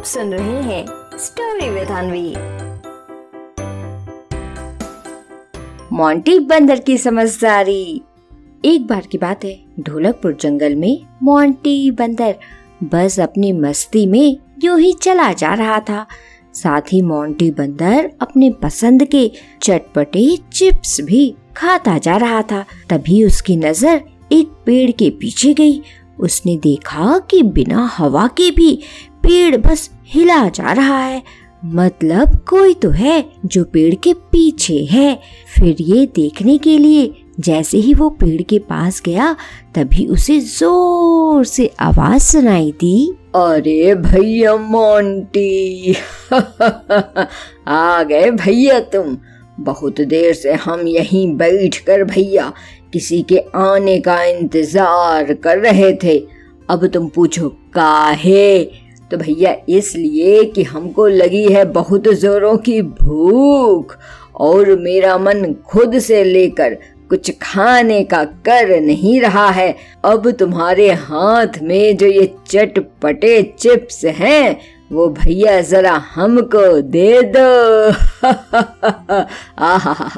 आप सुन रहे हैं स्टोरी विद अनवी मोंटी बंदर की समझदारी। एक बार की बात है, ढोलकपुर जंगल में मोंटी बंदर बस अपनी मस्ती में यूँ ही चला जा रहा था। साथ ही मोंटी बंदर अपने पसंद के चटपटे चिप्स भी खाता जा रहा था। तभी उसकी नज़र एक पेड़ के पीछे गई। उसने देखा कि बिना हवा के भी पेड़ बस हिला जा रहा है। मतलब कोई तो है जो पेड़ के पीछे है। फिर ये देखने के लिए जैसे ही वो पेड़ के पास गया, तभी उसे ज़ोर से आवाज़ सुनाई दी। अरे भैया मोंटी, आ गए भैया तुम। बहुत देर से हम यहीं बैठकर भैया किसी के आने का इंतज़ार कर रहे थे। अब तुम पूछो, काहे? तो भैया, इसलिए कि हमको लगी है बहुत जोरों की भूख और मेरा मन खुद से लेकर कुछ खाने का कर नहीं रहा है। अब तुम्हारे हाथ में जो ये चटपटे चिप्स हैं, वो भैया जरा हमको दे दो। आहा,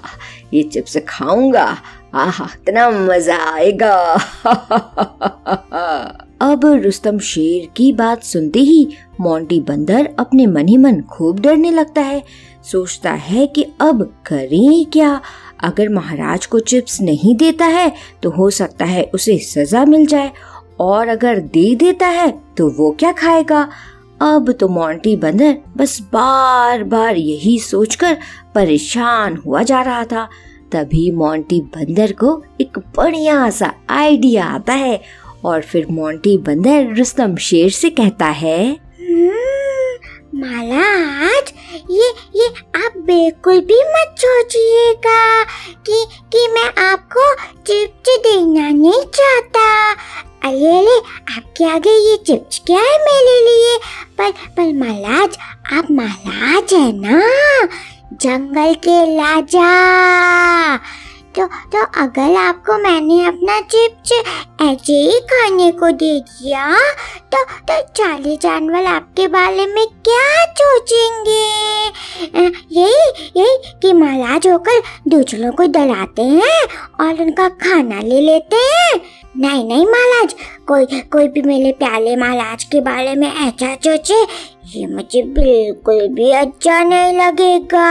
ये चिप्स खाऊँगा। आहा, इतना मज़ा आएगा। अब रुस्तम शेर की बात सुनते ही मोंटी बंदर अपने मन ही मन खूब डरने लगता है। सोचता है कि अब करें क्या? अगर महाराज को चिप्स नहीं देता है तो हो सकता है उसे सजा मिल जाए। और अगर दे देता है तो वो क्या खाएगा? अब तो मोंटी बंदर बस बार बार यही सोचकर परेशान हुआ जा रहा था। तभी मोंटी बंदर को एक बढ़िया सा आइडिया आता है और फिर मोंटी बंदर रुस्तम शेर से कहता है हम्म, महाराज ये ये आप बिल्कुल भी मत सोचिएगा कि कि मैं आपको चिप्स देना नहीं चाहता। अरे अरे आपके आगे ये चिप्स क्या है मेरे लिए? पर पर महाराज आप महाराज है ना? जंगल के राजा। तो तो अगर आपको मैंने अपना चिप्स ऐसे ही खाने को दे दिया तो तो चाले जानवर आपके बारे में क्या सोचेंगे? यही यही कि महाराज होकर दूसरों को डराते हैं और उनका खाना ले लेते हैं। नहीं नहीं महाराज कोई कोई भी मेरे प्याले महाराज के बारे में ऐसा सोचे ये मुझे बिल्कुल भी अच्छा नहीं लगेगा।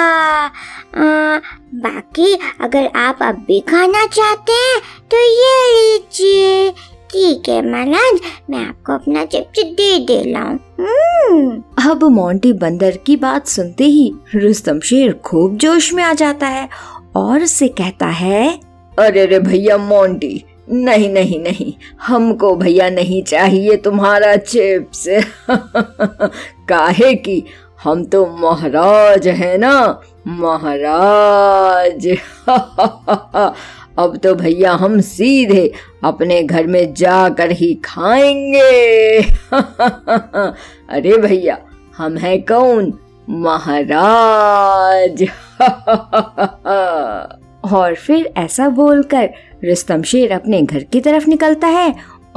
आ, बाकी अगर आप अब भी खाना चाहते हैं तो ये लीजिए। ठीक है, महाराज, मैं आपको अपना चिप्स दे दे लाऊं। हम्म। अब मोंटी बंदर की बात सुनते ही रुस्तम शेर खूब जोश में आ जाता है और उसे कहता है, अरे रे भैया मोंटी, नहीं नहीं नहीं, हमको भैया नहीं चाहिए तुम्हारा चिप्स। काहे की हम तो महाराज है ना महाराज। अब तो भैया हम सीधे अपने घर में जाकर ही खाएँगे। अरे भैया, हम हैं कौन? महाराज। और फिर ऐसा बोलकर रुस्तम शेर अपने घर की तरफ़ निकलता है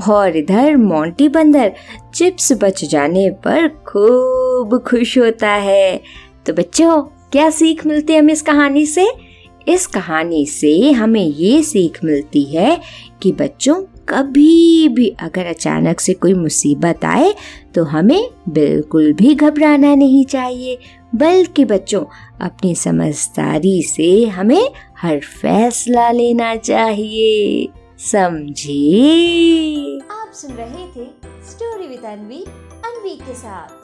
और इधर मोंटी बंदर चिप्स बच जाने पर खूब खुश होता है। तो बच्चों क्या सीख मिलती है हमें इस कहानी से? इस कहानी से हमें ये सीख मिलती है कि बच्चों, कभी भी अगर अचानक से कोई मुसीबत आए तो हमें बिल्कुल भी घबराना नहीं चाहिए। बल्कि बच्चों, अपनी समझदारी से हमें हर फैसला लेना चाहिए। समझे आप सुन रहे थे स्टोरी विद अनवी अनवी के साथ।